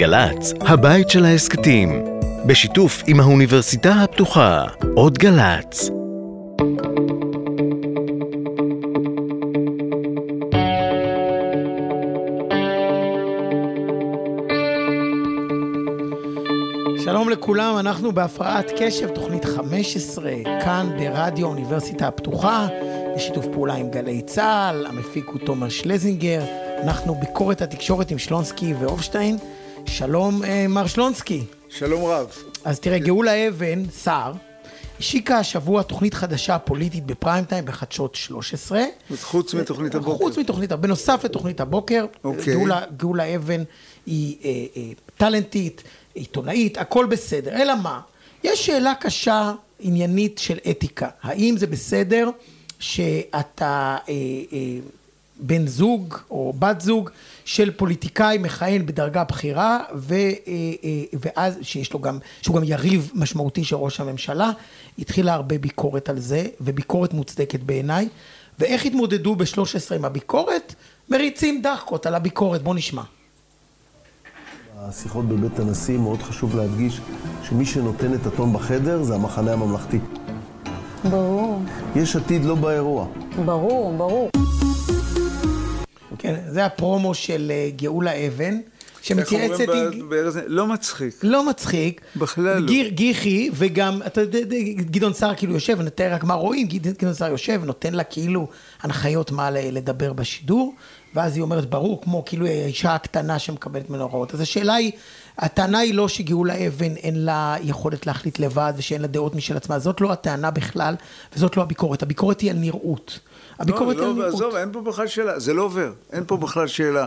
גל"צ, הבית של ההסכתים, בשיתוף עם האוניברסיטה הפתוחה, עוד גל"צ. שלום לכולם, אנחנו בהפרעת קשב, תוכנית 15, כאן ברדיו האוניברסיטה הפתוחה, בשיתוף פעולה עם גלי צה"ל, המפיק הוא תומר שלזינגר, אנחנו ביקורת התקשורת עם שלונסקי ואופשטיין. שלום, אה, מר שלונסקי. שלום רב. אז תראה, גאולה אבן, שר, השיקה השבוע תוכנית חדשה פוליטית בפריים טיים בחדשות 13. חוץ מתוכנית הבוקר. חוץ מתוכנית, בנוסף לתוכנית הבוקר. אוקיי. גאולה, גאולה אבן היא אה, אה, טלנטית, עיתונאית, הכל בסדר. אלא מה? יש שאלה קשה, עניינית של אתיקה. האם זה בסדר שאתה אה, אה, בן זוג או בת זוג של פוליטיקאי מכהן בדרגה בכירה ו, אה, אה, ואז שיש לו גם, שהוא גם יריב משמעותי של ראש הממשלה, התחילה הרבה ביקורת על זה וביקורת מוצדקת בעיניי ואיך התמודדו ב-13 עם הביקורת? מריצים דחקות על הביקורת, בוא נשמע. השיחות בבית הנשיא מאוד חשוב להדגיש שמי שנותן את הטון בחדר זה המחנה הממלכתי. ברור, יש עתיד לא באירוע. ברור, ברור. כן, זה הפרומו של אה, גאולה אבן, שמתייעצת עם... לא מצחיק. לא מצחיק. בכלל לא. גיר, גיחי, וגם, אתה יודע, גדעון סער כאילו יושב, ונתאר רק מה רואים, גד- גדעון סער יושב, נותן לה כאילו הנחיות מה לדבר בשידור, ואז היא אומרת, ברור, כמו כאילו האישה הקטנה שמקבלת ממנו הוראות. אז השאלה היא, הטענה היא לא שגאולה אבן אין לה יכולת להחליט לבד, ושאין לה דעות משל עצמה, זאת לא הטענה בכלל, וזאת לא הביקורת. הביקורת היא על נראות. הביקורת לא, על לא, נראות. עזוב, אין פה בכלל שאלה, זה לא עובר. אין פה בכלל שאלה.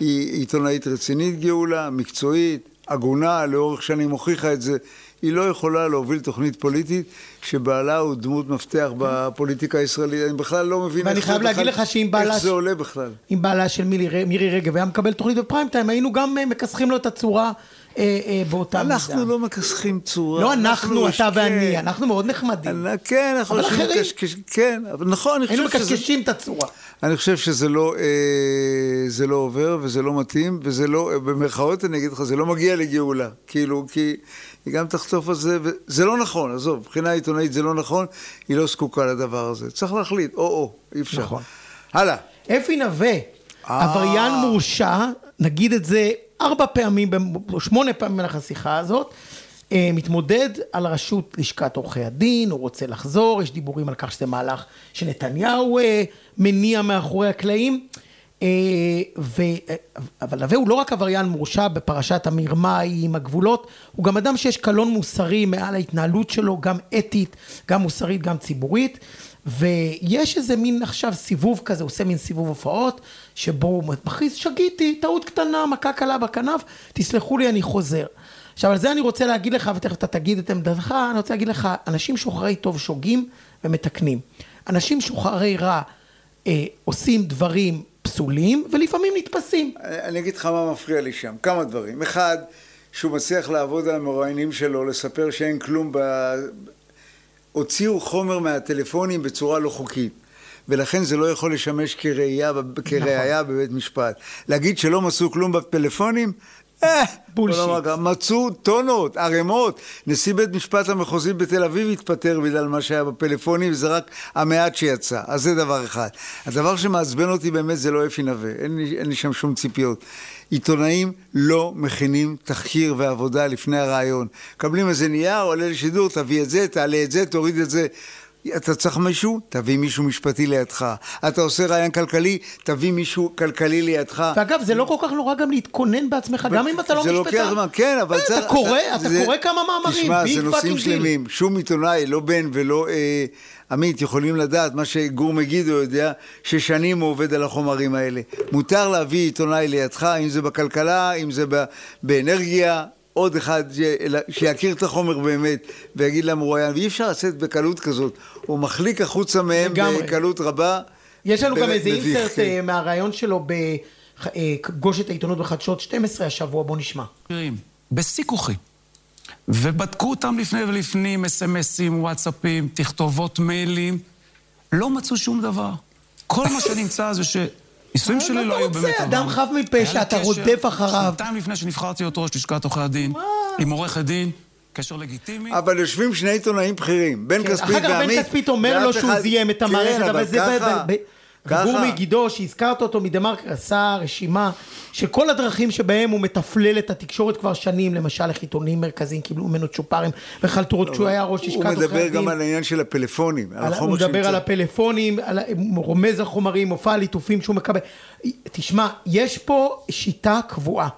היא עיתונאית רצינית גאולה, מקצועית, הגונה, לאורך שנים הוכיחה את זה. היא לא יכולה להוביל תוכנית פוליטית שבעלה הוא דמות מפתח בפוליטיקה הישראלית. אני בכלל לא מבין ואני איך חייב להגיד בכלל- לך שאם בעלה איך ש- זה עולה בכלל. אם בעלה של מירי, מירי רגב היה מקבל תוכנית בפריים טיים, היינו גם אה, מכסחים לו את הצורה באותה מידה. אנחנו לא מכסחים צורה. לא אנחנו, אתה כן. ואני, אנחנו מאוד נחמדים. אני- כן, אנחנו אבל אחרים- כן, נכון, אני היינו חושב שזה... מקשקשים את הצורה. אני חושב שזה לא, אה, זה לא עובר וזה לא מתאים, וזה לא, אה, במרכאות אני אגיד לך, זה לא מגיע לגאולה. כאילו, כי היא גם תחטוף על זה, וזה לא נכון, עזוב, מבחינה עיתונאית זה לא נכון, היא לא זקוקה לדבר הזה. צריך להחליט, או-או, אי אפשר. נכון. הלאה. אפי נווה, אה. עבריין מורשע, נגיד את זה ארבע פעמים, שמונה פעמים במהלך השיחה הזאת, אה, מתמודד על ראשות לשכת עורכי הדין, הוא רוצה לחזור, יש דיבורים על כך שזה מהלך שנתניהו אה, מניע מאחורי הקלעים. אה, ו... אבל נווה הוא לא רק עבריין מורשע בפרשת המרמה עם הגבולות, הוא גם אדם שיש קלון מוסרי מעל ההתנהלות שלו, גם אתית, גם מוסרית, גם ציבורית. ויש איזה מין עכשיו סיבוב כזה, עושה מין סיבוב הופעות, שבו הוא מכריז, שגיתי, טעות קטנה, מכה קלה בכנף, תסלחו לי, אני חוזר. עכשיו, על זה אני רוצה להגיד לך, ותכף אתה תגיד את עמדתך, אני רוצה להגיד לך, אנשים שוחרי טוב שוגים ומתקנים. אנשים שוחרי רע אה, עושים דברים פסולים, ולפעמים נתפסים. אני אגיד לך מה מפריע לי שם, כמה דברים. אחד, שהוא מצליח לעבוד על המרואיינים שלו, לספר שאין כלום ב... הוציאו חומר מהטלפונים בצורה לא חוקית. ולכן זה לא יכול לשמש כראייה, כראייה נכון. בבית משפט. להגיד שלא מצאו כלום בפלאפונים? אה, בולשיט. מצאו טונות, ערימות. נשיא בית משפט המחוזי בתל אביב התפטר בגלל מה שהיה בפלאפונים, וזה רק המעט שיצא. אז זה דבר אחד. הדבר שמעצבן אותי באמת זה לא אפי נווה, אין אין לי שם שום ציפיות. עיתונאים לא מכינים תחקיר ועבודה לפני הרעיון. מקבלים איזה נייר, עולה לשידור, תביא את זה, תעלה את זה, תוריד את זה. אתה צריך מישהו? תביא מישהו משפטי לידך. אתה עושה רעיון כלכלי? תביא מישהו כלכלי לידך. ואגב, זה לא כל כך נורא גם להתכונן בעצמך, גם אם אתה לא זה משפטן. לוקח זמן, כן, אבל אתה צריך... קורא, אתה זה- קורא כמה מאמרים, תשמע, זה נושאים. שלמים. שום עיתונאי, לא בן ולא אה, עמית, יכולים לדעת מה שגור מגידו יודע, ששנים הוא עובד על החומרים האלה. מותר להביא עיתונאי לידך, אם זה בכלכלה, אם זה באנרגיה. עוד אחד ש- שיכיר את החומר באמת ויגיד להם רואיין, ואי אפשר לצאת בקלות כזאת. הוא מחליק החוצה מהם לגמרי. בקלות רבה. יש לנו גם איזה אינסרט כן. אה, מהראיון שלו בגושת העיתונות בחדשות 12 השבוע, בוא נשמע. בשיא כוחי. ובדקו אותם לפני ולפנים, אס.אם.אסים, וואטסאפים, תכתובות מיילים, לא מצאו שום דבר. כל מה שנמצא זה נישואים מה שלי אתה לא היו רוצה? באמת... אדם אבל חף מפשע, אתה רודף אחריו. שנתיים לפני שנבחרתי להיות ראש לשכת עורכי הדין, עם עורכת דין, קשר לגיטימי. אבל יושבים שני עיתונאים בכירים, בן כן, כספית אחר ועמית. כך בן כספית אומר לו שהוא זיהם את המערכת, כן, אבל זה... ככה. גור מגידו, שהזכרת אותו מדה מרקר, עשה רשימה של כל הדרכים שבהם הוא מתפלל את התקשורת כבר שנים, למשל איך עיתונים מרכזיים קיבלו ממנו צ'ופרים וחלטורות כשהוא היה ראש לשכת הוא עורכי מדבר גם הדין. על העניין של הפלאפונים, על על- הוא מדבר שנמצא. על הפלאפונים, על, רומז החומרים, מופע הליטופים שהוא מקבל. תשמע, יש פה שיטה קבועה,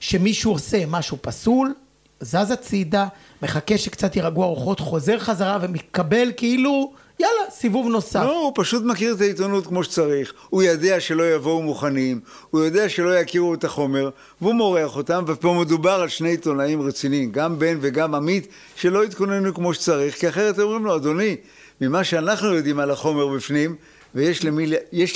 שמישהו עושה משהו פסול, זז הצידה, מחכה שקצת יירגעו הרוחות, חוזר חזרה ומקבל כאילו, יאללה, סיבוב נוסף. לא, הוא פשוט מכיר את העיתונות כמו שצריך, הוא יודע שלא יבואו מוכנים, הוא יודע שלא יכירו את החומר, והוא מורח אותם, ופה מדובר על שני עיתונאים רציניים, גם בן וגם עמית, שלא התכוננו כמו שצריך, כי אחרת אומרים לו, אדוני, ממה שאנחנו יודעים על החומר בפנים, ויש למי,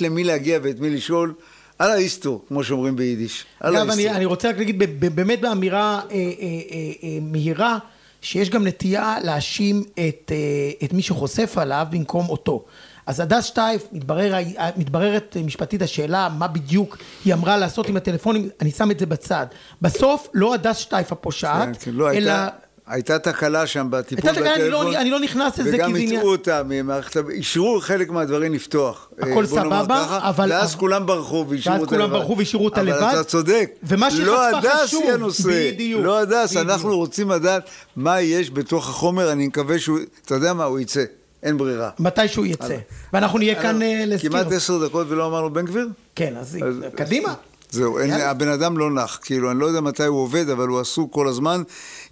למי להגיע ואת מי לשאול, על האיסטור, כמו שאומרים ביידיש. על אגב, אני. אני רוצה רק להגיד באמת באמירה אה, אה, אה, אה, מהירה, שיש גם נטייה להאשים את, אה, את מי שחושף עליו במקום אותו. אז הדס שטייף, מתברר, מתבררת משפטית השאלה מה בדיוק היא אמרה לעשות עם הטלפונים, אני שם את זה בצד. בסוף לא הדס שטייף הפושעת, כן, כן, לא, אלא... הייתה, הייתה תקלה שם בטיפול הייתה תקלה, אני לא- בטלפון, אני לא נכנס לזה, כי וגם זה עניין- הטעו אותה ממערכת, אישרו חלק מהדברים לפתוח. הכל אה, נאמר סבבה, ככה, אבל- ואז כולם ברחו והשאירו ואז אותה כולם לבד. ברחו והשאירו אותה לבד. אבל אתה צודק. ומה שהיא לא חשפה הדס חשוב. היא הנושא. בדיוק, לא הדס. אנחנו רוצים לדעת מה יש בתוך החומר, אני מקווה שהוא, אתה יודע מה, הוא יצא. אין ברירה. מתי שהוא יצא. ואנחנו נהיה כאן אה, להזכיר. כמעט עשר דקות ולא אמרנו בן גביר? כן, אז- קדימה. זהו, אין. הבן אדם לא נח, כאילו, אני לא יודע מתי הוא עובד, אבל הוא עסוק כל הזמן.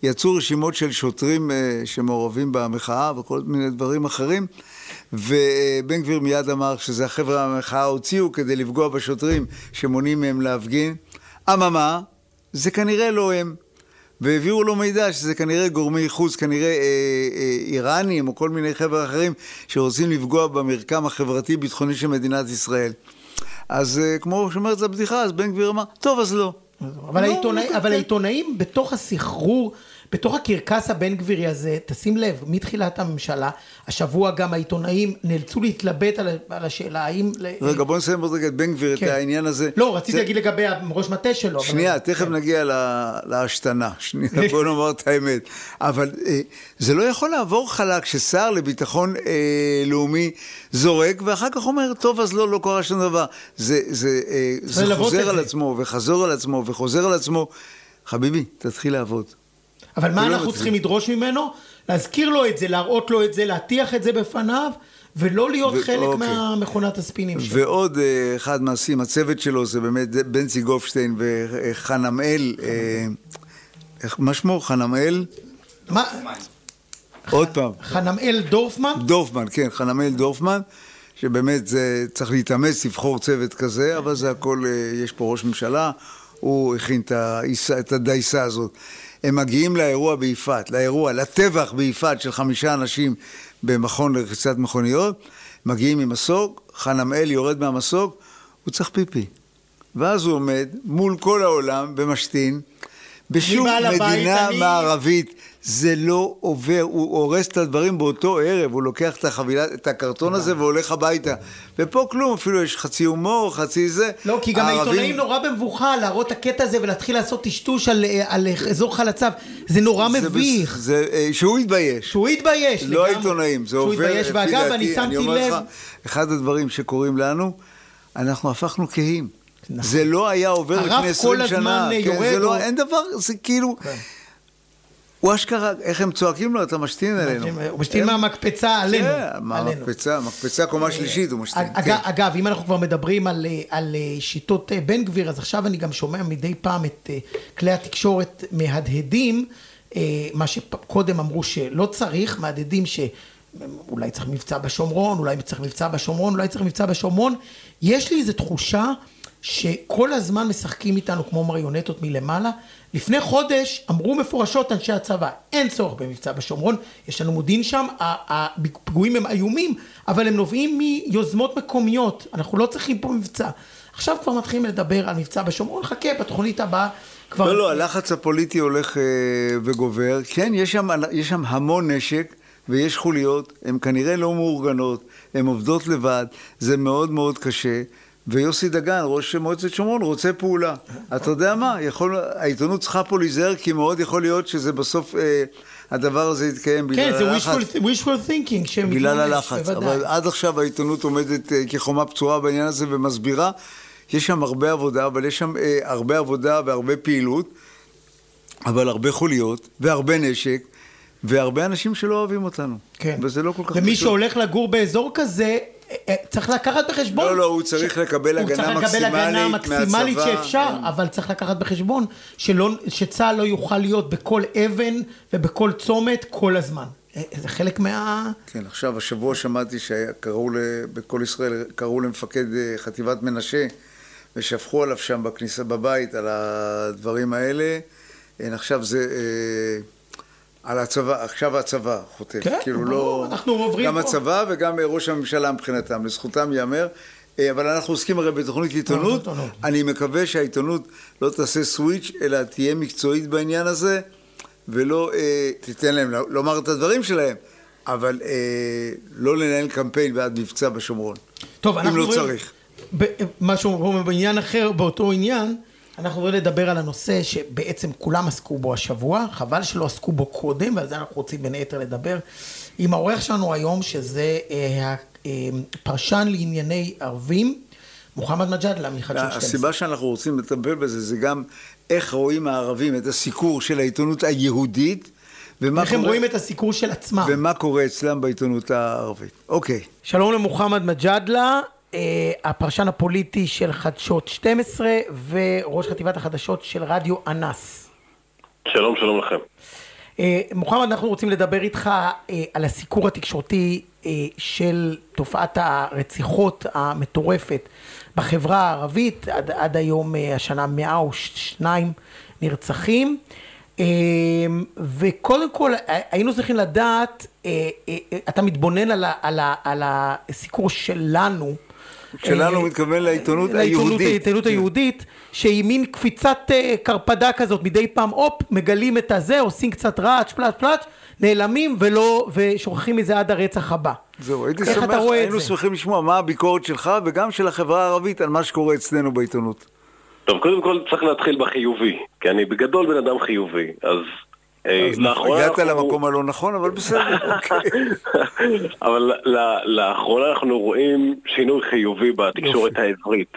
יצאו רשימות של שוטרים אה, שמעורבים במחאה וכל מיני דברים אחרים, ובן גביר מיד אמר שזה החבר'ה מהמחאה הוציאו כדי לפגוע בשוטרים שמונעים מהם להפגין. אממה, זה כנראה לא הם. והעבירו לו מידע שזה כנראה גורמי חוץ, כנראה אה, אה, איראנים או כל מיני חבר'ה אחרים שרוצים לפגוע במרקם החברתי-ביטחוני של מדינת ישראל. אז אה, כמו שאומרת הבדיחה, אז בן גביר אמר, טוב, אז לא. אבל, לא, העיתונא, לא, אבל כן. העיתונאים בתוך הסחרור, בתוך הקרקס הבן גבירי הזה, תשים לב, מתחילת הממשלה, השבוע גם העיתונאים נאלצו להתלבט על, על השאלה האם... רגע, בוא נסיים עוד רגע את בן גביר, את כן. העניין הזה. לא, רציתי זה- להגיד לגבי ראש מטה שלו. אבל- שנייה, תכף כן. נגיע לה- להשתנה, שנייה, בוא נאמר את האמת. אבל אה, זה לא יכול לעבור חלק ששר לביטחון אה, לאומי זורק, ואחר כך אומר, טוב, אז לא, לא קרה שום דבר. זה, זה, אה, זה חוזר את על זה. עצמו, וחזור על עצמו, וחוזר על עצמו. חביבי, תתחיל לעבוד. אבל מה לא אנחנו. צריכים לדרוש ממנו? להזכיר לו את זה, להראות לו את זה, להטיח את זה בפניו, ולא להיות ו- חלק אוקיי. מהמכונת הספינים שלו. ועוד אה, אחד מעשים, הצוות שלו זה באמת בנצי גופשטיין וחנמאל, אה, איך- מה שמו? חנמאל? מה? עוד פעם. חנמאל דורפמן? דורפמן, כן, חנמאל דורפמן, שבאמת זה צריך להתאמץ לבחור צוות כזה, אבל זה הכל, אה, יש פה ראש ממשלה, הוא הכין את הדייסה הזאת. הם מגיעים לאירוע ביפעת, לאירוע, לטבח ביפעת של חמישה אנשים במכון לרחיצת מכוניות, מגיעים עם מסוק, חנמאל יורד מהמסוק, הוא צריך פיפי. ואז הוא עומד מול כל העולם ומשתין. בשום הבית, מדינה אני- מערבית זה לא עובר, הוא הורס את הדברים באותו ערב, הוא לוקח את החבילה, את הקרטון הזה והולך הביתה. ופה כלום, אפילו יש חצי הומור, חצי זה. לא, כי גם הערבים- העיתונאים נורא במבוכה להראות את הקטע הזה ולהתחיל לעשות טשטוש על, על אזור חלציו. זה נורא זה מביך. בס- זה, אה, שהוא יתבייש. שהוא יתבייש. לא. העיתונאים, זה עובר, לפי ואגב, דעתי, אני שמתי אומר לב... לך, אחד הדברים שקורים לנו, אנחנו הפכנו כהים. נכון. זה לא היה עובר הרף לפני 20 כל שנה. הזמן כן, יורד, זה לא, או- אין דבר, זה כאילו... הוא אשכרה, איך הם צועקים לו, אתה משתין עלינו. הוא משתין מהמקפצה עלינו. כן. מהמקפצה, מקפצה קומה שלישית הוא משתין. כן. אגב, אם אנחנו כבר מדברים על, אה, אה, שיטות אה, בן גביר, אז עכשיו אני גם שומע מדי פעם את אה, כלי התקשורת מהדהדים, אה, מה שקודם אמרו שלא צריך, מהדהדים שאולי צריך מבצע בשומרון, אולי צריך מבצע בשומרון, אולי צריך מבצע בשומרון. יש לי איזו תחושה שכל הזמן משחקים איתנו כמו מריונטות מלמעלה. לפני חודש אמרו מפורשות אנשי הצבא, אין צורך במבצע בשומרון, יש לנו מודיעין שם, הפיגועים הם איומים, אבל הם נובעים מיוזמות מקומיות, אנחנו לא צריכים פה מבצע. עכשיו כבר מתחילים לדבר על מבצע בשומרון, חכה, בתוכנית הבאה כבר... לא, לא, הלחץ הפוליטי הולך אה, וגובר. כן, יש שם, יש שם המון נשק. ויש חוליות, הן כנראה לא מאורגנות, הן עובדות לבד, זה מאוד מאוד קשה, ויוסי דגן, ראש מועצת שומרון, רוצה פעולה. אתה יודע מה, יכול, העיתונות צריכה פה להיזהר, כי מאוד יכול להיות שזה בסוף, אה, הדבר הזה יתקיים בגלל כן, זה הלחץ. wishful, wishful thinking בגלל הלחץ. אבל עד עכשיו העיתונות עומדת אה, כחומה בצורה בעניין הזה ומסבירה. יש שם הרבה עבודה, אבל יש שם אה, הרבה עבודה והרבה פעילות, אבל הרבה חוליות והרבה נשק. והרבה אנשים שלא אוהבים אותנו. כן. וזה לא כל כך ומי פשוט. שהולך לגור באזור כזה, צריך לקחת בחשבון. לא, לא, הוא צריך לקבל הוא הגנה צריך לקבל הגנה מקסימלית מקסימלית מהצבא. שאפשר, אבל צריך לקחת בחשבון שלא, שצה"ל לא יוכל להיות בכל אבן ובכל צומת כל הזמן. אה, זה חלק מה... כן, עכשיו, השבוע שמעתי שקראו, בכל ישראל, קראו למפקד אה, חטיבת מנשה, ושפכו עליו שם בכניסה בבית על הדברים האלה. אה, עכשיו זה... על הצבא, עכשיו הצבא חוטף. כן, כאילו ברור, לא... אנחנו עוברים גם פה. הצבא וגם אה, ראש הממשלה מבחינתם, לזכותם ייאמר. אה, אבל אנחנו עוסקים הרי בתוכנית עיתונות. עיתונות. אני מקווה שהעיתונות לא תעשה סוויץ', אלא תהיה מקצועית בעניין הזה, ולא אה, תיתן להם לומר את הדברים שלהם, אבל אה, לא לנהל קמפיין בעד מבצע בשומרון. טוב, אם אנחנו לא עוברים- צריך. ב- משהו בעניין אחר, באותו עניין, אנחנו עוברים לדבר על הנושא שבעצם כולם עסקו בו השבוע, חבל שלא עסקו בו קודם, ועל זה אנחנו רוצים בין היתר לדבר עם העורך שלנו היום, שזה אה, הפרשן לענייני ערבים, מוחמד מג'אדלה מחדשות 12. הסיבה שאנחנו רוצים לטפל בזה זה גם איך רואים הערבים את הסיקור של העיתונות היהודית, ומה איך הם קורה- רואים את הסיקור של עצמם. ומה קורה אצלם בעיתונות הערבית. אוקיי. שלום למוחמד מג'אדלה, אה, הפרשן הפוליטי של חדשות 12 וראש חטיבת החדשות של רדיו אנס. שלום, שלום לכם. אה, מוחמד, אנחנו רוצים לדבר איתך אה, על הסיקור התקשורתי אה, של תופעת הרציחות המטורפת בחברה הערבית, עד, עד היום אה, השנה 102 נרצחים. אה, וקודם כל אה, היינו צריכים לדעת, אה, אה, אה, אתה מתבונן על, ה, על, ה, על הסיקור שלנו. שלנו אה, מתכוון לעיתונות לעיתונות- היהודית. העיתונות כן. היהודית, שהיא מין קפיצת אה, קרפדה כזאת, מדי פעם, הופ, מגלים את הזה, עושים קצת רעש, פלאץ' פלאץ', נעלמים ולא, ושוכחים מזה עד הרצח הבא. זהו, הייתי שמח, היינו? שמחים לשמוע מה הביקורת שלך וגם של החברה הערבית על מה שקורה אצלנו בעיתונות. טוב, קודם כל צריך להתחיל בחיובי, כי אני בגדול בן אדם חיובי, אז... אה, אז לאחרונה הגעת למקום הלא נכון, אבל בסדר, אוקיי. אבל לאחרונה אנחנו רואים שינוי חיובי בתקשורת העברית.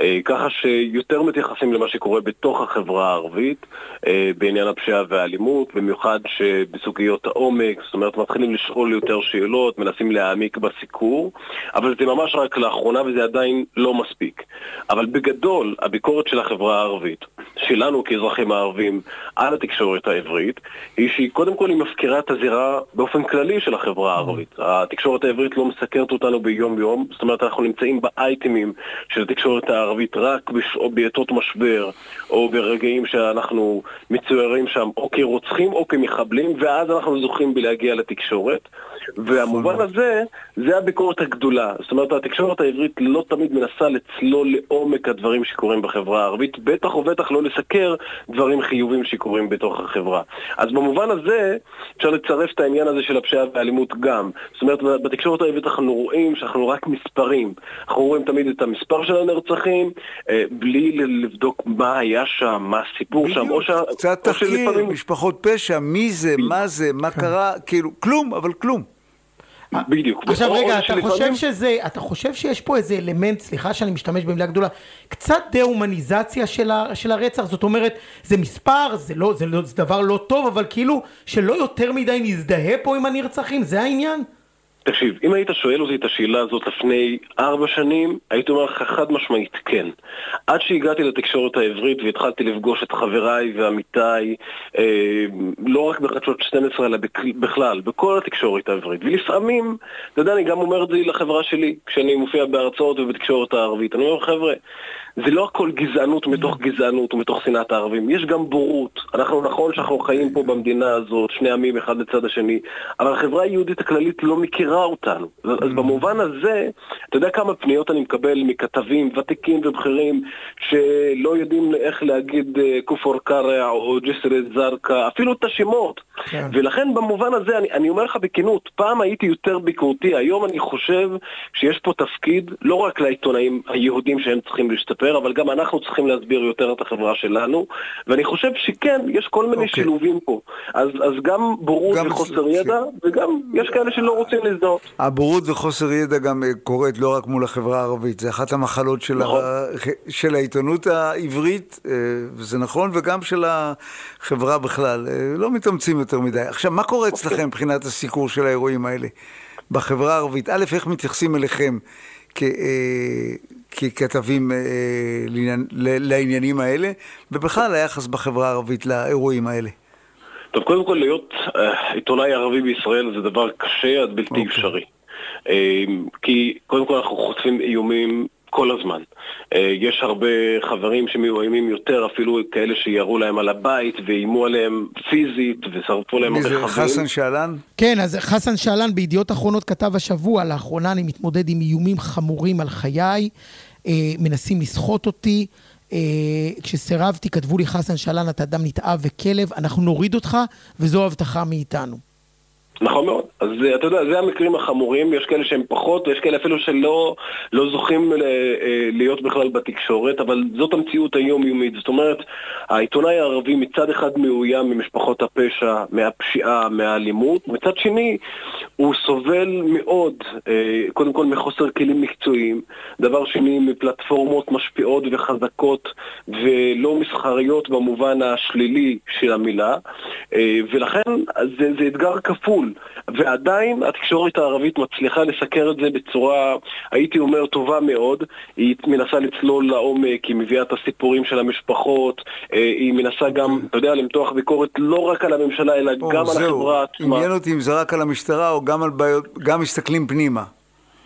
אה, ככה שיותר מתייחסים למה שקורה בתוך החברה הערבית אה, בעניין הפשיעה והאלימות, במיוחד שבסוגיות העומק, זאת אומרת מתחילים לשאול יותר שאלות, מנסים להעמיק בסיקור, אבל זה ממש רק לאחרונה וזה עדיין לא מספיק. אבל בגדול, הביקורת של החברה הערבית, שלנו כאזרחים הערבים על התקשורת העברית, היא שהיא קודם כל היא מפקירה את הזירה באופן כללי של החברה הערבית. התקשורת העברית לא מסקרת אותנו ביום יום, זאת אומרת אנחנו נמצאים באייטמים של התקשורת הערבית רק בשע- בעתות משבר, או ברגעים שאנחנו מצוירים שם או כרוצחים או כמחבלים, ואז אנחנו זוכים בלהגיע לתקשורת. והמובן הזה, זה הביקורת הגדולה. זאת אומרת, התקשורת העברית לא תמיד מנסה לצלול לעומק הדברים שקורים בחברה הערבית, בטח ובטח לא לסקר דברים חיובים שקורים בתוך החברה. אז במובן הזה, אפשר לצרף את העניין הזה של הפשיעה והאלימות גם. זאת אומרת, בתקשורת העברית אנחנו רואים שאנחנו רק מספרים. אנחנו רואים תמיד את המספר של הנרצחים, אה, בלי ל- לבדוק מה היה שם, מה הסיפור שם, או, שה... קצת תחקיר, שלפעמים... משפחות פשע, מי זה, מה זה, מה קרה, כאילו, כלום, אבל כלום. בדיוק. עכשיו רגע, אתה חושב שזה, אתה חושב שיש פה איזה אלמנט, סליחה שאני משתמש במילה גדולה, קצת דה-הומניזציה של, ה, של הרצח, זאת אומרת, זה מספר, זה, לא, זה, לא, זה דבר לא טוב, אבל כאילו שלא יותר מדי נזדהה פה עם הנרצחים, זה העניין? תקשיב, אם היית שואל אותי את השאלה הזאת לפני ארבע שנים, הייתי אומר לך חד משמעית כן. עד שהגעתי לתקשורת העברית והתחלתי לפגוש את חבריי ועמיתיי, אה, לא רק בחדשות 12 אלא בכ- בכלל, בכל התקשורת העברית. ולפעמים, אתה יודע, אני גם אומר את זה לחברה שלי, כשאני מופיע בהרצאות ובתקשורת הערבית. אני אומר, חבר'ה, זה לא הכל גזענות מתוך גזענות ומתוך שנאת הערבים, יש גם בורות. אנחנו נכון שאנחנו חיים פה במדינה הזאת, שני עמים אחד לצד השני, אבל החברה היהודית הכללית לא מכירה אותנו. אז אז במובן הזה, אתה יודע כמה פניות אני מקבל מכתבים ותיקים ובכירים שלא יודעים איך להגיד אה, כפר קרע או ג'סר א-זרקא, אפילו את השמות. כן. ולכן במובן הזה, אני, אני אומר לך בכנות, פעם הייתי יותר ביקורתי, היום אני חושב שיש פה תפקיד לא רק לעיתונאים היהודים שהם צריכים להשתפר, אבל גם אנחנו צריכים להסביר יותר את החברה שלנו, ואני חושב שכן, יש כל מיני אוקיי. שילובים פה. אז, אז גם בורות גם- וחוסר ידע, וגם יש כאלה שלא רוצים להזדהות. הבורות וחוסר ידע גם אה, קורית לא רק מול החברה הערבית, זה אחת המחלות של, נכון. ה... של העיתונות העברית, אה, וזה נכון, וגם של החברה בכלל. אה, לא מתאמצים יותר מדי. עכשיו, מה קורה אוקיי. אצלכם מבחינת הסיקור של האירועים האלה בחברה הערבית? א', איך מתייחסים אליכם כ... ככתבים אה, לעניין, לעניינים האלה, ובכלל היחס בחברה הערבית לאירועים האלה. טוב, קודם כל להיות אה, עיתונאי ערבי בישראל זה דבר קשה עד בלתי אוקיי. אפשרי. אה, כי קודם כל אנחנו חוטפים איומים כל הזמן. אה, יש הרבה חברים שמאוימים יותר, אפילו כאלה שירו להם על הבית ואיימו עליהם פיזית ושרפו להם מי זה. חסן שאלן? כן, אז חסן שאלן בידיעות אחרונות כתב השבוע, לאחרונה אני מתמודד עם איומים חמורים על חיי, אה, מנסים לסחוט אותי. אה, כשסירבתי, כתבו לי חסן שאלן, אתה אדם נתעב וכלב, אנחנו נוריד אותך, וזו הבטחה מאיתנו. נכון מאוד. אז אה, אתה יודע, זה המקרים החמורים, יש כאלה שהם פחות, ויש כאלה אפילו שלא לא זוכים ל- אה, להיות בכלל בתקשורת, אבל זאת המציאות היומיומית. זאת אומרת, העיתונאי הערבי מצד אחד מאוים ממשפחות הפשע, מהפשיעה, מהאלימות, מצד שני הוא סובל מאוד, אה, קודם כל מחוסר כלים מקצועיים, דבר שני מפלטפורמות משפיעות וחזקות ולא מסחריות במובן השלילי של המילה, אה, ולכן זה, זה אתגר כפול, ועדיין התקשורת הערבית מצליחה לסקר את זה בצורה, הייתי אומר, טובה מאוד. היא מנסה לצלול לעומק, היא מביאה את הסיפורים של המשפחות, אה, היא מנסה גם, אתה יודע, למתוח ביקורת לא רק על הממשלה, אלא או, גם על זהו, החברה עצמה. עניין אותי אם זה רק על המשטרה או גם על בעיות, גם מסתכלים פנימה.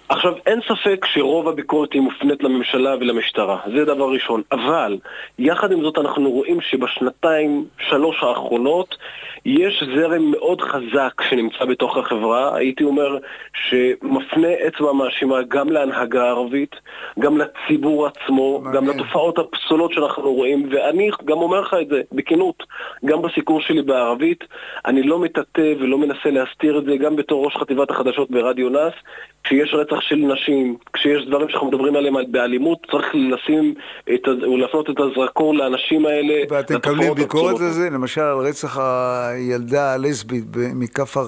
עכשיו, אין ספק שרוב הביקורת היא מופנית לממשלה ולמשטרה, זה דבר ראשון. אבל, יחד עם זאת אנחנו רואים שבשנתיים, שלוש האחרונות, יש זרם מאוד חזק שנמצא בתוך החברה, הייתי אומר שמפנה אצבע מאשימה גם להנהגה הערבית, גם לציבור עצמו, מעניין. גם לתופעות הפסולות שאנחנו רואים, ואני גם אומר לך את זה, בכנות, גם בסיקור שלי בערבית, אני לא מטאטא ולא מנסה להסתיר את זה, גם בתור ראש חטיבת החדשות ברדיו נאס, כשיש רצח של נשים, כשיש דברים שאנחנו מדברים עליהם על- באלימות, צריך לשים את, ה- או להפנות את הזרקור לאנשים האלה. ואתם מקבלים ביקורת. על זה? למשל על רצח הילדה הלסבית מכפר...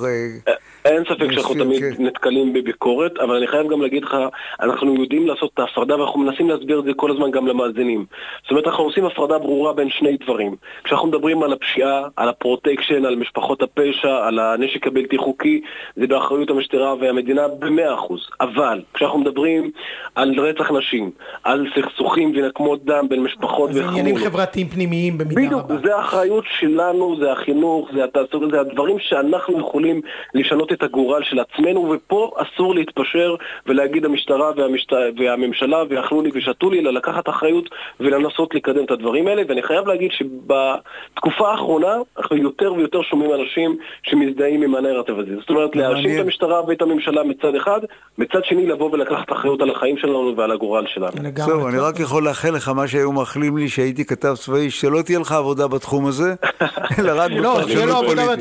אין ספק שאנחנו תמיד כן. נתקלים בביקורת, אבל אני חייב גם להגיד לך, אנחנו יודעים לעשות את ההפרדה ואנחנו מנסים להסביר את זה כל הזמן גם למאזינים. זאת אומרת, אנחנו עושים הפרדה ברורה בין שני דברים. כשאנחנו מדברים על הפשיעה, על הפרוטקשן, על משפחות הפשע, על הנשק הבלתי חוקי, זה באחריות המשטרה והמדינה במאה אחוז. אבל כשאנחנו מדברים על רצח נשים, על סכסוכים ונקמות דם בין משפחות זה עניינים וחמולות, חברתיים פנימיים במידה בדיוק, רבה. זה האחריות שלנו, זה החינוך, זה התעסוקה, זה הדברים שאנחנו יכולים לשנות את הגורל של עצמנו, ופה אסור להתפשר ולהגיד המשטרה והמשט... והממשלה ואכלו לי ושתו לי, אלא לקחת אחריות ולנסות לקדם את הדברים האלה, ואני חייב להגיד שבתקופה האחרונה אנחנו יותר ויותר שומעים אנשים שמזדהים עם הנרטיב הזה. זאת אומרת, להאשים. את המשטרה ואת הממשלה מצד אחד, מצד שני לבוא ולקחת אחריות על החיים שלנו ועל הגורל שלנו. זהו, אני רק יכול לאחל לך מה שהיו מאחלים לי שהייתי כתב צבאי, שלא תהיה לך עבודה בתחום הזה, אלא רק לא, בפרשנות פוליטית.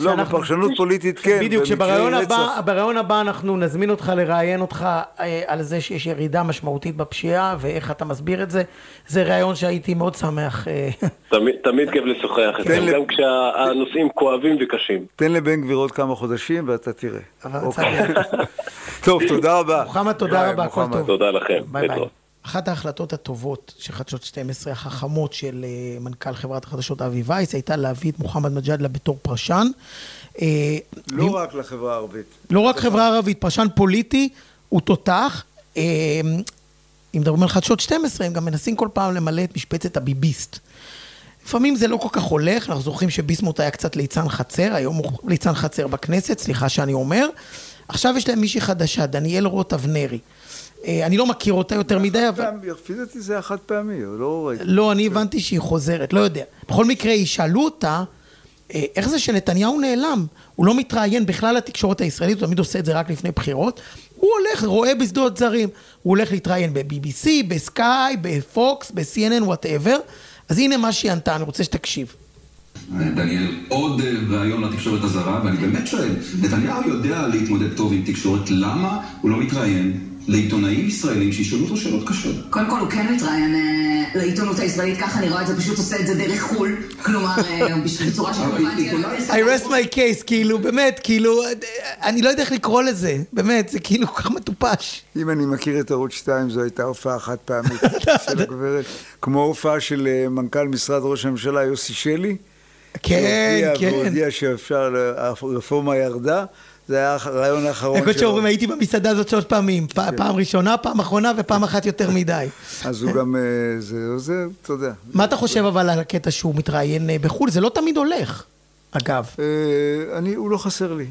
לא, בפרשנות פוליטית כן. במקרי שבראיון הבא, הבא אנחנו נזמין אותך לראיין אותך אה, על זה שיש ירידה משמעותית בפשיעה ואיך אתה מסביר את זה. זה ראיון שהייתי מאוד שמח. אה, תמיד, תמיד כיף לשוחח איתכם, לי- גם כשהנושאים כואבים וקשים. תן לבן גביר עוד כמה חודשים ואתה תראה. אוקיי. טוב, תודה רבה. מוחמד, תודה רבה, הכל. טוב. תודה לכם. bye bye. אחת ההחלטות הטובות של חדשות 12 החכמות של אה, מנכ"ל חברת החדשות אבי וייס הייתה להביא את מוחמד מג'אדלה בתור פרשן. אה, לא רק לחברה הערבית. לא רק חברה ערבית, פרשן פוליטי, הוא תותח. אה, אם מדברים על חדשות 12, הם גם מנסים כל פעם למלא את משבצת הביביסט. לפעמים זה לא כל כך הולך, אנחנו זוכרים שביסמוט היה קצת ליצן חצר, היום הוא ליצן חצר בכנסת, סליחה שאני אומר. עכשיו יש להם מישהי חדשה, דניאל רוט אבנרי. אה, אני לא מכיר אותה יותר מדי, אבל... לפי דעתי זה היה חד פעמי, לא ראיתי. לא, אני הבנתי שהיא חוזרת, לא יודע. בכל מקרה, ישאלו אותה, אה, איך זה שנתניהו נעלם? הוא לא מתראיין בכלל לתקשורת הישראלית, הוא תמיד עושה את זה רק לפני בחירות. הוא הולך, רועה בשדות זרים. הוא הולך להתראיין ב-BBC, ב-Sky, ב-Fox, ב-CNN, whatever. אז הנה מה שהיא ענתה, אני רוצה שתקשיב. דניאל, עוד אה, ראיון לתקשורת הזרה, ואני באמת שואל, נתניהו יודע להתמודד טוב עם תקשורת, למה הוא לא מתראיין לעיתונאים ישראלים שישאלו אותו שאלות קשות? קודם כל הוא כן מתראיין אה, לעיתונות הישראלית, ככה אני רואה את זה, פשוט עושה את זה דרך חו"ל. כלומר, אה, בצורה שרלוונטית. I rest my case, כאילו, באמת, כאילו, אני לא יודע איך לקרוא לזה, באמת, זה כאילו כל כך מטופש. אם אני מכיר את ערוץ 2, זו הייתה הופעה חד פעמית של הגברת, כמו הופעה של אה, מנכ"ל משרד ראש הממשלה יוסי שלי. כן, כן. והודיע שאפשר, הרפורמה ירדה, זה היה הרעיון האחרון שלו. שאומרים, הייתי במסעדה הזאת שלוש פעמים, פ- פעם ראשונה, פעם אחרונה ופעם אחת יותר מדי. אז הוא גם, אה, זה, זה, אתה יודע. מה אתה חושב אבל על הקטע שהוא מתראיין אה, בחו"ל? זה לא תמיד הולך, אגב, אה, אני, הוא לא חסר לי.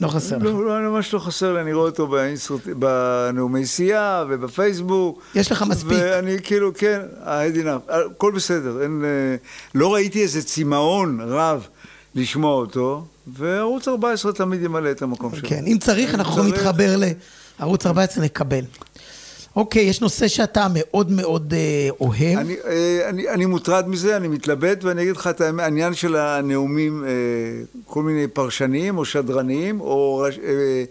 לא חסר לך. לא, לא, ממש לא חסר לי, אני רואה אותו באינסטרוט... בנאומי סיעה ובפייסבוק. יש לך מספיק. ואני כאילו, כן, I had enough. הכל בסדר, אין... לא ראיתי איזה צמאון רב לשמוע אותו, וערוץ 14 תמיד ימלא את המקום שלו. כן, אם צריך, אנחנו יכולים. להתחבר לערוץ 14, נקבל. אוקיי, יש נושא שאתה מאוד מאוד אה, אוהב. אני, אה, אני, אני מוטרד מזה, אני מתלבט, ואני אגיד לך את העניין של הנאומים, אה, כל מיני פרשנים או שדרנים או אה,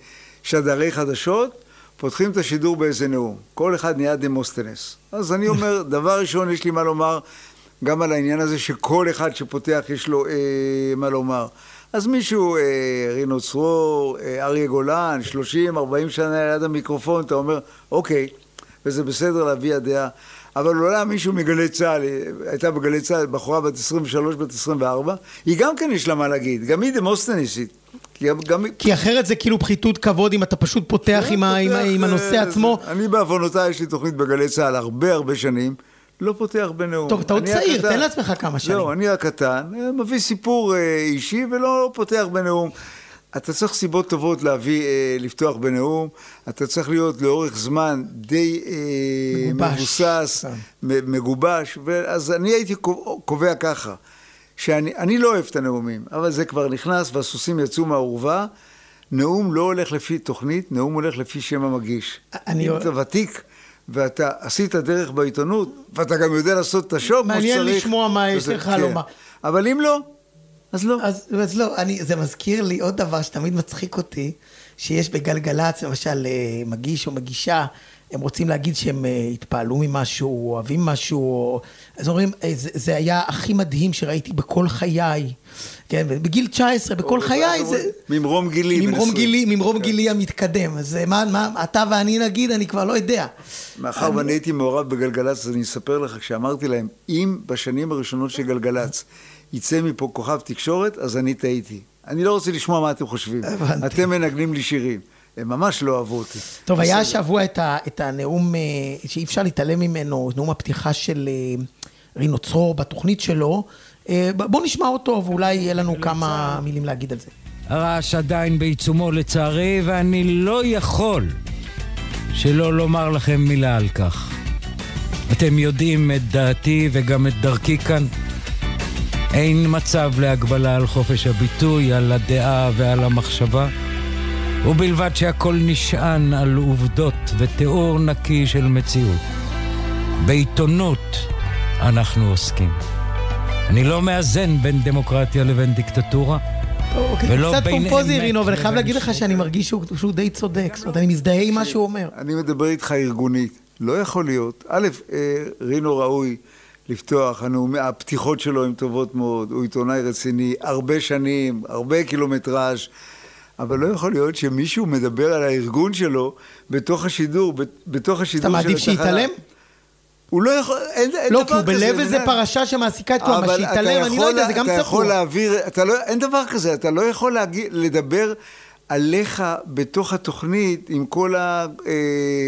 שדרי חדשות, פותחים את השידור באיזה נאום. כל אחד נהיה דמוסטנס. אז אני אומר, דבר ראשון, יש לי מה לומר גם על העניין הזה שכל אחד שפותח יש לו אה, מה לומר. אז מישהו, אה, רינו צרור, אה, אריה גולן, 30, 40 שנה ליד המיקרופון, אתה אומר, אוקיי, וזה בסדר להביע דעה. אבל אולי מישהו מגלי צה"ל, הייתה בגלי צה"ל בחורה בת 23, בת 24, היא גם כן יש לה מה להגיד, גם היא דמוסטניסית. כי גם. כי אחרת זה כאילו פחיתות כבוד אם אתה פשוט פותח עם ה- עם עם הנושא אה, עצמו. זה- אני בעוונותיי, יש לי תוכנית בגלי צה"ל הרבה הרבה שנים, לא פותח בנאום. טוב, אתה עוד צעיר, הקטן- תן לעצמך כמה שנים. זהו, אני הקטן, אה, מביא סיפור אה, אישי ולא פותח בנאום. אתה צריך סיבות טובות להביא, אה, לפתוח בנאום, אתה צריך להיות לאורך זמן די אה, מגובש. מבוסס, מגובש, אז אני הייתי קוב- קובע ככה, שאני אני לא אוהב את הנאומים, אבל זה כבר נכנס והסוסים יצאו מהאורווה, נאום לא הולך לפי תוכנית, נאום הולך לפי שם המגיש. אני- אם אתה ותיק ואתה עשית דרך בעיתונות, ואתה גם יודע לעשות את השוק כמו שצריך. מעניין לשמוע מה יש לך כן. לומר. אבל אם לא, אז לא. אז, אז לא, אני, זה מזכיר לי עוד דבר שתמיד מצחיק אותי, שיש בגלגלצ, למשל, אה, מגיש או מגישה, הם רוצים להגיד שהם אה, התפעלו ממשהו, או אוהבים משהו, או... אז אומרים, אה, זה, זה היה הכי מדהים שראיתי בכל חיי. כן, בגיל 19, בכל חיי זה... ממרום גילי. ממרום 20. גילי, ממרום כן. גילי המתקדם. אז מה, מה, אתה ואני נגיד, אני כבר לא יודע. מאחר ואני הייתי מעורב בגלגלצ, אז אני אספר לך, כשאמרתי להם, אם בשנים הראשונות של גלגלצ יצא מפה כוכב תקשורת, אז אני טעיתי. אני לא רוצה לשמוע מה אתם חושבים. הבנתי. אתם מנגנים לי שירים. הם ממש לא אהבו אותי. טוב, היה. השבוע את, ה, את הנאום אה, שאי אפשר להתעלם ממנו, נאום הפתיחה של אה, רינו צרור בתוכנית שלו. אה, ב- בוא נשמע אותו ואולי יהיה לנו כמה מילים להגיד על זה. הרעש עדיין בעיצומו לצערי, ואני לא יכול שלא לומר לכם מילה על כך. אתם יודעים את דעתי וגם את דרכי כאן. אין מצב להגבלה על חופש הביטוי, על הדעה ועל המחשבה, ובלבד שהכל נשען על עובדות ותיאור נקי של מציאות. בעיתונות אנחנו עוסקים. אני לא מאזן בין דמוקרטיה לבין דיקטטורה. ולא קצת פומפוזי רינו, אבל אני חייב להגיד לך שאני מרגיש שהוא, שהוא די צודק. זאת אומרת, אני מזדהה עם מה שהוא אומר. אני מדבר איתך ארגונית. לא יכול להיות. א', אה, רינו ראוי לפתוח, הנאומי, הפתיחות שלו הן טובות מאוד, הוא עיתונאי רציני, הרבה שנים, הרבה קילומטראז', אבל לא יכול להיות שמישהו מדבר על הארגון שלו בתוך השידור, בת- בתוך אתה השידור של מעדיף התחנה. שיתעלם? הוא לא יכול, אין, אין לא, דבר כי הוא כזה. בלב איזה? פרשה שמעסיקה את כולם, אבל אתה שיתעלם, אני לא יודע, זה גם אתה יכול. להעביר, אתה לא, אין דבר כזה, אתה לא יכול להגיד, לדבר עליך בתוך התוכנית עם כל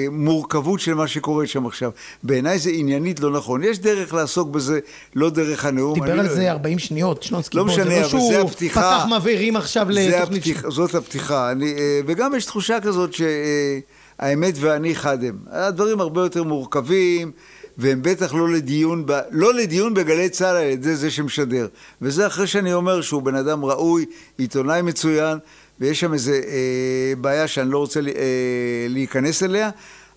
המורכבות של מה שקורה שם עכשיו. בעיניי זה עניינית לא נכון. יש דרך לעסוק בזה, לא דרך הנאום. דיבר על לא- זה 40 שניות, שנונסקי. לא משנה, זה לא אבל שהוא זה הפתיחה. פתח מבערים עכשיו זה לתוכנית הפתיח. זאת הפתיחה. אני, אה, וגם יש תחושה כזאת שהאמת ואני חד הם. הדברים הרבה יותר מורכבים, והם בטח לא לדיון, ב, לא לדיון בגלי צה"ל על ידי זה שמשדר. וזה אחרי שאני אומר שהוא בן אדם ראוי, עיתונאי מצוין, ויש שם איזה אה, בעיה שאני לא רוצה אה, להיכנס אליה,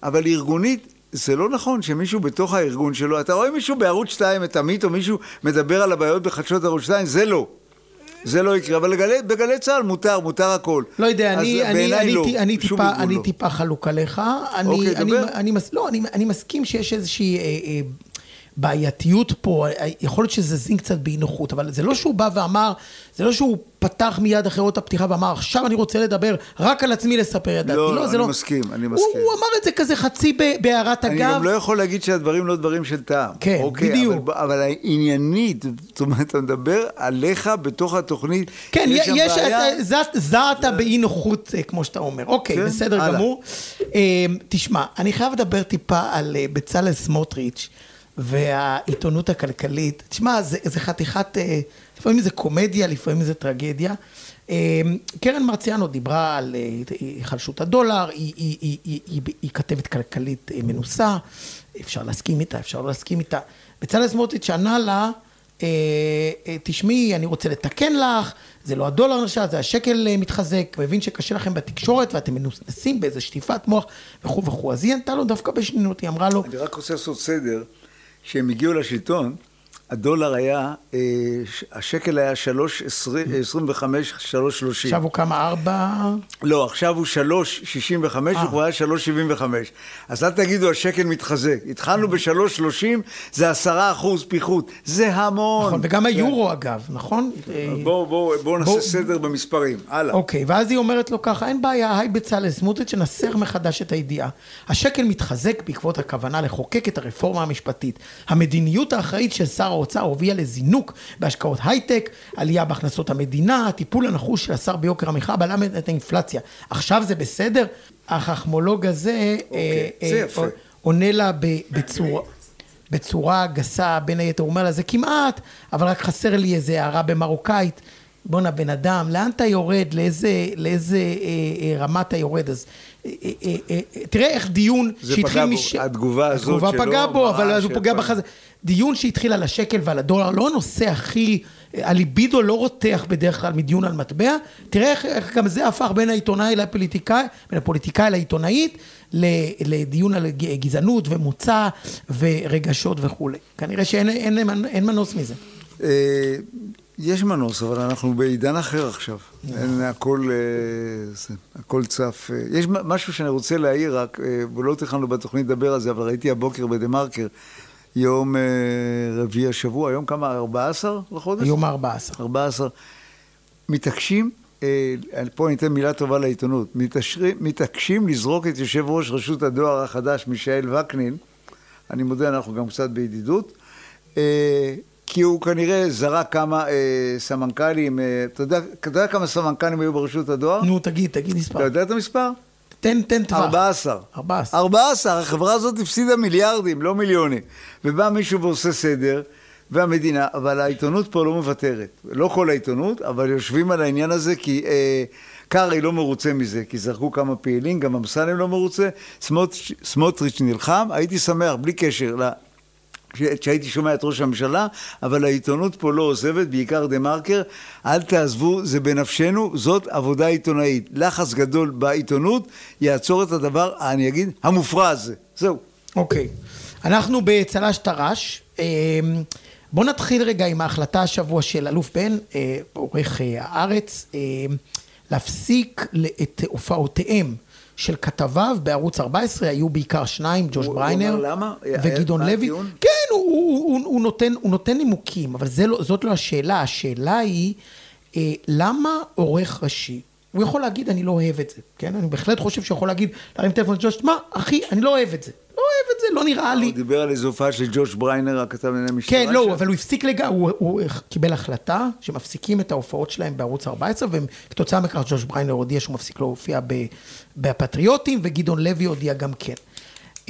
אבל ארגונית זה לא נכון שמישהו בתוך הארגון שלו, אתה רואה מישהו בערוץ 2, את עמית או מישהו מדבר על הבעיות בחדשות ערוץ 2, זה לא. זה לא יקרה, אבל בגלי, בגלי צה"ל מותר, מותר הכל. לא יודע, אני, אני, אני, לא, אני, טיפה, אני לא. טיפה חלוק עליך. אני, אוקיי, אני, דבר. אני, מס, לא, אני, אני מסכים שיש איזושהי אה, אה, בעייתיות פה, יכול להיות שזה זין קצת באי נוחות, אבל זה לא שהוא בא ואמר, זה לא שהוא פתח מיד אחרי אות הפתיחה ואמר, עכשיו אני רוצה לדבר רק על עצמי לספר את דעתי. לא, לא, אני לא... מסכים, אני הוא, מסכים. הוא אמר את זה כזה חצי בהערת אני אגב. גם לא יכול להגיד שהדברים לא דברים של טעם. כן, אוקיי, בדיוק. אבל, אבל העניינית, זאת אומרת, אתה מדבר עליך בתוך התוכנית. כן, יש יש, בעיה. את- זעת- באי נוחות, אה, כמו שאתה אומר. אוקיי, כן, בסדר הלאה. גמור. אה, תשמע, אני חייב לדבר טיפה על אה, בצלאל סמוטריץ' והעיתונות הכלכלית. תשמע, זה, זה חתיכת, אה, לפעמים זה קומדיה, לפעמים זה טרגדיה. אה, קרן מרציאנו דיברה על אה, היחלשות הדולר, היא, היא, היא, היא, היא, היא כתבת כלכלית אה, מנוסה, אפשר להסכים איתה, אפשר לא להסכים איתה. בצלאל סמוטריץ' ענה לה, אה, אה, תשמעי, אני רוצה לתקן לך, זה לא הדולר נשאר, זה השקל אה, מתחזק, מבין שקשה לכם בתקשורת ואתם מנוסנסים באיזה שטיפת מוח וכו' וכו'. אז היא ענתה לו דווקא בשנינות, היא אמרה לו, אני רק רוצה לעשות סדר. כשהם הגיעו לשלטון, הדולר היה, אה, השקל היה 3.25, 3.30. עכשיו הוא כמה ארבע... לא, עכשיו הוא 3.65 אה. והוא היה 3.75. אז אל תגידו השקל מתחזק. התחלנו ב-3.30, זה 10 אחוז פיחות. זה המון. נכון, וגם היורו אגב, נכון? אה, בואו בוא, בוא נעשה סדר במספרים. הלאה. אוקיי, ואז היא אומרת לו ככה, אין בעיה, היי בצלאל סמוטריץ', שנסר מחדש את הידיעה. השקל מתחזק בעקבות הכוונה לחוקק את הרפורמה המשפטית. המדיניות האחראית של שר האוצר הובילה לזינוק בהשקעות הייטק, עלייה בהכנסות המדינה, הטיפול הנחוש של השר ביוקר המחיה בלם את האינפלציה. עכשיו זה בסדר? החכמולוג הזה אה, אוקיי, זה אה, יפה. עונה לה בצורה... בצורה גסה, בין היתר, הוא אומר לה, זה כמעט, אבל רק חסר לי איזה הערה במרוקאית. בואנה, בן אדם, לאן אתה יורד? לאיזה, לאיזה אה, אה, רמה אתה יורד? אז אה, אה, אה, אה, תראה איך דיון זה שהתחיל פגע בו. מש... התגובה הזאת התגובה שלו פגעה בו, אבל אז הוא פוגע שפגע. בחזה. דיון שהתחיל על השקל ועל הדולר, לא הנושא הכי... הליבידו לא רותח בדרך כלל מדיון על מטבע. תראה איך, איך גם זה הפך בין העיתונאי לפוליטיקאי, בין הפוליטיקאי לעיתונאית, לדיון על גזענות ומוצא ורגשות וכולי. כנראה שאין אין, אין, אין מנוס מזה. אה, יש מנוס, אבל אנחנו בעידן אחר עכשיו. אין, הכל, אה, הכל צף. אה, יש משהו שאני רוצה להעיר, רק, ולא תכננו בתוכנית לדבר על זה, אבל ראיתי הבוקר בדה מרקר, יום אה, רביעי השבוע, היום כמה? 14 לחודש? היום ה-14. 14. מתעקשים, אה, פה אני אתן מילה טובה לעיתונות, מתעשרים- מתעקשים לזרוק את יושב ראש רשות הדואר החדש, מישאל וקנין, אני מודה, אנחנו גם קצת בידידות, אה, כי הוא כנראה זרק כמה סמנכ"לים, אתה יודע, אתה יודע כמה סמנכ"לים היו ברשות הדואר? נו, תגיד, תגיד מספר. אתה יודע את המספר? תן, תן טווח. 14. 14. 14, החברה הזאת הפסידה מיליארדים, לא מיליונים. ובא מישהו ועושה סדר, והמדינה, אבל העיתונות פה לא מוותרת. לא כל העיתונות, אבל יושבים על העניין הזה כי... אה, קרעי לא מרוצה מזה, כי זרקו כמה פעילים, גם אמסלם לא מרוצה, סמוטריץ', סמוטריץ' נלחם, הייתי שמח, בלי קשר, כשהייתי שומע את ראש הממשלה, אבל העיתונות פה לא עוזבת, בעיקר דה מרקר, אל תעזבו, זה בנפשנו, זאת עבודה עיתונאית. לחץ גדול בעיתונות יעצור את הדבר, אני אגיד, המופרע הזה. זהו. אוקיי. אנחנו בצל"ש טר"ש. אה, בואו נתחיל רגע עם ההחלטה השבוע של אלוף בן, אה, עורך אה, הארץ, אה, להפסיק את הופעותיהם של כתביו בערוץ 14, היו בעיקר שניים, ג'וש הוא- הוא בריינר אמר למה? וגדעון לוי. כן, הוא, הוא, הוא, הוא, נותן, הוא נותן נימוקים, אבל זה לא, זאת לא השאלה. השאלה היא, אה, למה עורך ראשי, הוא יכול להגיד, אני לא אוהב את זה, כן? אני בהחלט חושב שהוא יכול להגיד, להרים טלפון לג'וש, מה, אחי, אני לא אוהב את זה. לא אוהב את זה, לא נראה לי. הוא דיבר על איזו הופעה של ג'וש בריינר, הכתב לענייני משטרה. כן, לא, שם. אבל הוא הפסיק לגמרי, הוא, הוא קיבל החלטה שמפסיקים את ההופעות שלהם בערוץ 14, וכתוצאה מכך ג'וש בריינר הודיע שהוא מפסיק להופיע בפטריוטים, וגדעון לוי הודיע גם כן.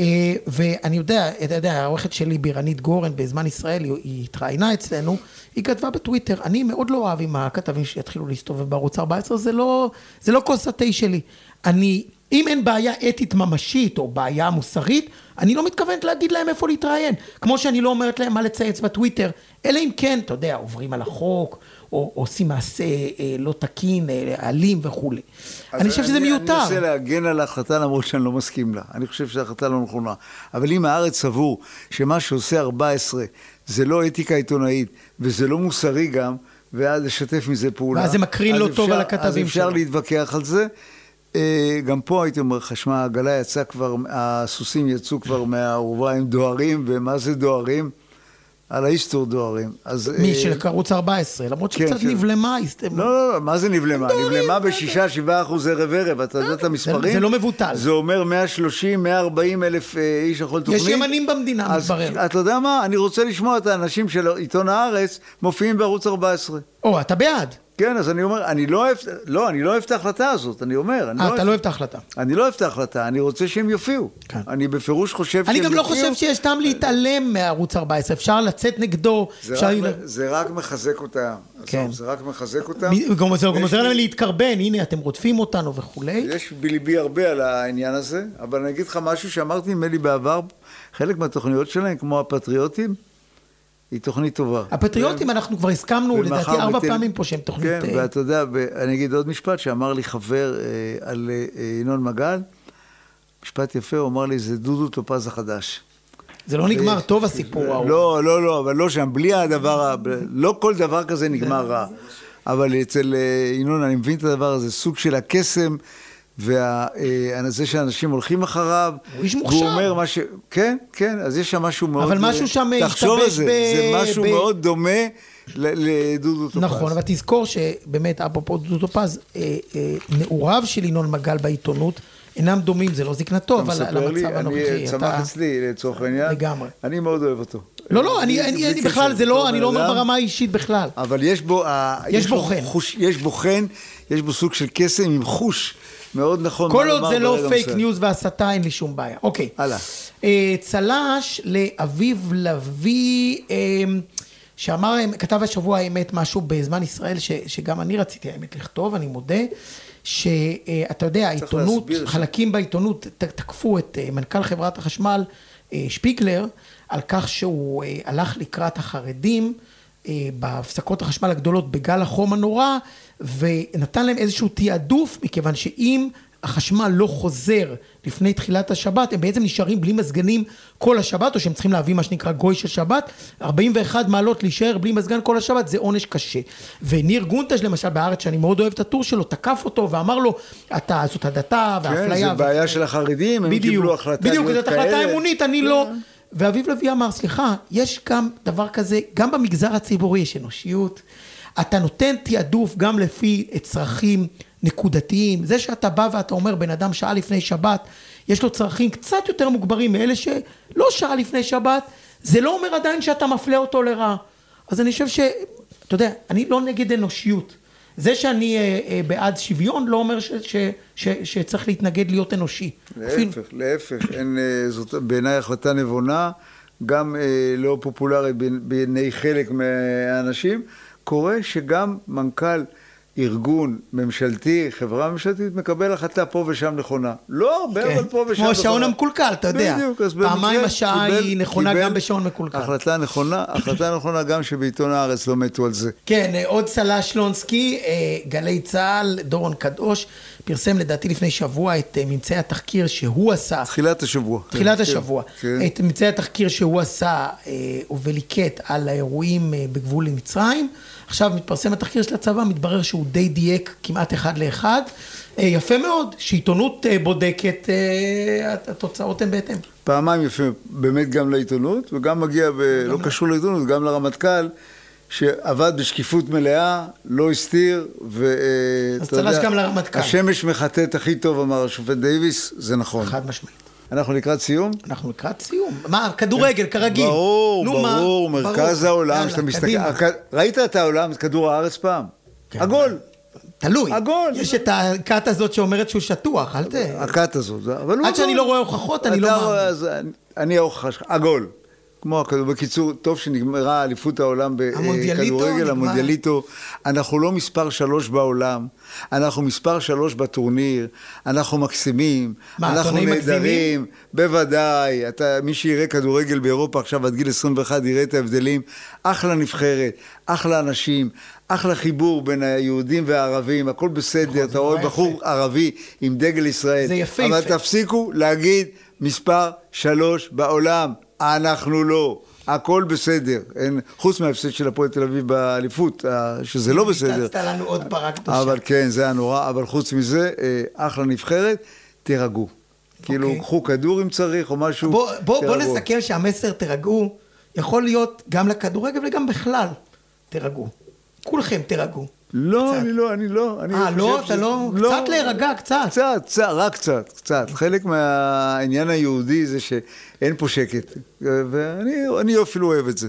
אה, ואני יודע, אתה יודע, העורכת שלי בירנית גורן בזמן ישראל, היא, התראיינה אצלנו, היא כתבה בטוויטר, אני מאוד לא אוהב עם הכתבים שיתחילו להסתובב בערוץ 14, זה לא, זה לא כוס התה שלי. אני אם אין בעיה אתית ממשית או בעיה מוסרית, אני לא מתכוונת להגיד להם איפה להתראיין. כמו שאני לא אומרת להם מה לצייץ בטוויטר, אלא אם כן, אתה יודע, עוברים על החוק, או עושים מעשה אה, לא תקין, אה, אלים וכולי. אני חושב שזה מיותר. אני מנסה להגן על ההחלטה למרות שאני לא מסכים לה. אני חושב שזו החלטה לא נכונה. אבל אם הארץ סבור שמה שעושה 14 זה לא אתיקה עיתונאית, וזה לא מוסרי גם, ואז לשתף מזה פעולה. ואז זה מקרין לא אז טוב אפשר- על הכתבים אז אפשר שלו. להתווכח על זה. אה, גם פה הייתי אומר לך, שמע, העגלה יצאה כבר, הסוסים יצאו כבר מהאורווה, הם דוהרים, ומה זה דוהרים? על ההיסטור דוהרים. אז, מי אה, של ערוץ 14, למרות כן, שקצת כן. נבלמה. לא, לא, לא, מה זה נבלמה? נבלמה זה- בשישה, שבעה אחוז ערב ערב, אתה יודע את המספרים? זה לא מבוטל. זה אומר 130, 140 אלף אה, איש יכול תוכנית. יש ימנים במדינה, מתברר. אתה יודע מה? אני רוצה לשמוע את האנשים של עיתון הארץ מופיעים בערוץ 14. או, אתה בעד. כן, אז אני אומר, אני לא אוהב, לא, אני לא אוהב את ההחלטה הזאת, אני אומר. אני אה, לא אתה לא אוהב את ההחלטה. אני לא אוהב את ההחלטה, אני רוצה שהם יופיעו. כן. אני בפירוש חושב שהם אני יופיעו. גם לא חושב שיש טעם להתעלם מערוץ 14, אפשר לצאת נגדו. זה אפשר רק, זה רק מחזק אותם. כן. זה רק מחזק אותם. גם זה גם יש עוזר להם להתקרבן, הנה אתם רודפים אותנו וכולי. יש בליבי הרבה על העניין הזה, אבל אני אגיד לך משהו שאמרתי נדמה לי בעבר, חלק מהתוכניות שלהם, כמו הפטריוטים, היא תוכנית טובה. הפטריוטים, אנחנו כבר הסכמנו, לדעתי ארבע פעמים פה שהם תוכנית... כן, אה, ואתה יודע, אני אגיד עוד משפט שאמר לי חבר אה, על אה, ינון מגל, משפט יפה, הוא אמר לי, זה דודו טופז החדש. זה לא נגמר טוב הסיפור ההוא. לא, לא, לא, אבל לא שם, בלי הדבר, לא כל דבר כזה נגמר רע. אבל אצל ינון, אני מבין את הדבר הזה, סוג של הקסם, וזה שאנשים הולכים אחריו. הוא איש מוכשר. והוא אומר מה ש... כן, כן, אז יש שם משהו מאוד... אבל משהו שם תחשוב על השתבש זה, ב- זה משהו ב- מאוד דומה לדודו טופז. נכון, אבל תזכור שבאמת, אפרופו דודו טופז, אה, אה, נעוריו של ינון מגל בעיתונות אינם דומים, זה לא זקנתו, אתה אבל מספר לי, למצב אני הנוכחי. צמח אתה- אצלי לצורך העניין. לגמרי. אני מאוד אוהב אותו. לא, לא, אני- אני אני בכלל, זה לא, אני לא אומר. ברמה האישית בכלל. אבל יש בו... יש בו חן. יש בו חן, יש בו סוג של קסם עם חוש מאוד נכון. כל עוד זה לא פייק מסוים. ניוז והסתה, אין לי שום בעיה. אוקיי. הלאה. אה, צל"ש לאביב לביא, אה, שאמר, כתב השבוע האמת משהו בזמן ישראל, ש, שגם אני רציתי האמת לכתוב, אני מודה, שאתה יודע, העיתונות, חלקים בעיתונות תקפו את אה, מנכ"ל חברת החשמל, שפיגלר, על כך שהוא הלך לקראת החרדים. בהפסקות החשמל הגדולות בגל החום הנורא, ונתן להם איזשהו תעדוף, מכיוון שאם החשמל לא חוזר לפני תחילת השבת, הם בעצם נשארים בלי מזגנים כל השבת, או שהם צריכים להביא מה שנקרא גוי של שבת, 41 מעלות להישאר בלי מזגן כל השבת, זה עונש קשה. וניר גונטש למשל בארץ, שאני מאוד אוהב את הטור שלו, תקף אותו ואמר לו, אתה, זאת הדתה כן, והאפליה. זה בעיה של החרדים, הם בדיוק, קיבלו החלטה בדיוק, זאת החלטה כאלה. אמונית, אני לא... ואביב לביא אמר, סליחה, יש גם דבר כזה, גם במגזר הציבורי יש אנושיות. אתה נותן תעדוף גם לפי צרכים נקודתיים. זה שאתה בא ואתה אומר, בן אדם שעה לפני שבת, יש לו צרכים קצת יותר מוגברים מאלה שלא שעה לפני שבת, זה לא אומר עדיין שאתה מפלה אותו לרעה. אז אני חושב ש... אתה יודע, אני לא נגד אנושיות. זה שאני אה, אה, בעד שוויון לא אומר ש, ש, ש, שצריך להתנגד להיות אנושי. אפילו- להפך, להפך, אין, אה, זאת בעיניי החלטה נבונה, גם אה, לא פופולרית בעיני חלק מהאנשים. קורה שגם מנכ"ל ארגון ממשלתי, חברה ממשלתית, מקבל החלטה פה ושם נכונה. לא הרבה, כן. אבל פה ושם כמו השעון נכונה. המקולקל, אתה יודע. בדיוק, אז פעמיים במקרה השעה קיבל- היא נכונה קיבל גם בשעון מקולקל. החלטה נכונה, החלטה נכונה גם שבעיתון הארץ לא מתו על זה. כן, אה, עוד צל"ש שלונסקי, אה, גלי צה"ל, דורון קדוש, פרסם לדעתי לפני שבוע את אה, ממצאי התחקיר שהוא עשה. תחילת השבוע. תחילת כן, השבוע. כן. את ממצאי התחקיר שהוא עשה אה, וליקט על האירועים אה, בגבול עם מצרים. עכשיו מתפרסם התחקיר של הצבא, מתברר שהוא די דייק כמעט אחד לאחד. יפה מאוד, שעיתונות בודקת, התוצאות הן בהתאם. פעמיים יפה, באמת גם לעיתונות, וגם מגיע, ב... לא קשור לעיתונות, גם לרמטכ"ל, שעבד בשקיפות מלאה, לא הסתיר, ואתה אז צל"ש גם לרמטכ"ל. השמש מחטאת הכי טוב, אמר השופט דייוויס, זה נכון. חד משמעית. אנחנו לקראת סיום? אנחנו לקראת סיום. מה, כדורגל, כרגיל. ברור, נו, מה? ברור, מרכז העולם, יאללה, שאתה מסתכל. הכ- ראית את העולם, את כדור הארץ פעם? כן. עגול, תלוי. עגול. יש את הכת הזאת שאומרת שהוא שטוח, אל ת... הכת הזאת, אבל הוא עד שאני עגול. לא רואה הוכחות, אני לא מאמין. רואה, אז אני- אני ההוכחה שלך, עגול. כמו הכדור, בקיצור, טוב שנגמרה אליפות העולם בכדורגל, נגמר. המונדיאליטו. אנחנו לא מספר שלוש בעולם, אנחנו מספר שלוש בטורניר, אנחנו מקסימים, מה, אנחנו נהדרים? בוודאי. אתה, מי שיראה כדורגל באירופה עכשיו עד גיל 21 יראה את ההבדלים. אחלה נבחרת, אחלה אנשים, אחלה חיבור בין היהודים והערבים, הכל בסדר, אתה רואה נורא בחור ערבי עם דגל ישראל. זה יפהפה. אבל תפסיקו להגיד מספר שלוש בעולם. אנחנו לא. הכל בסדר. אין, חוץ מההפסד של הפועל תל אביב באליפות, אה, שזה לא בסדר. הצצת לנו עוד פרה קדושה. אבל כן, זה היה נורא. אבל חוץ מזה, אה, אחלה נבחרת, תירגעו. כאילו, אוקיי. קחו כדור אם צריך, או משהו. בוא, בוא, בוא. נסכם שהמסר תירגעו, יכול להיות גם לכדורגל וגם בכלל. תירגעו. כולכם תירגעו. לא, קצת. אני לא, אני לא. אני אה, לא? אתה שזה- לא? קצת להירגע, קצת. קצת, קצת, רק קצת, קצת. חלק מהעניין היהודי זה שאין פה שקט. ואני אני אפילו אוהב את זה.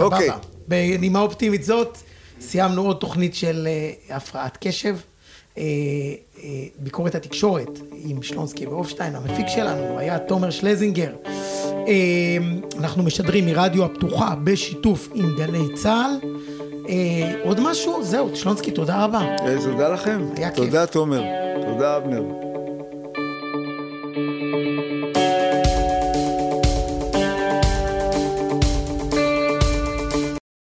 אוקיי. סבבה. בנימה אופטימית זאת, סיימנו עוד תוכנית של אה, הפרעת קשב. אה, אה, ביקורת התקשורת עם שלונסקי והופשטיין, המפיק שלנו היה תומר שלזינגר. אה, אנחנו משדרים מרדיו הפתוחה בשיתוף עם גלי צה"ל. אה, עוד משהו? זהו, שלונסקי, תודה רבה. אה, תודה לכם. היה כיף. תודה, תומר. תודה, אבנר.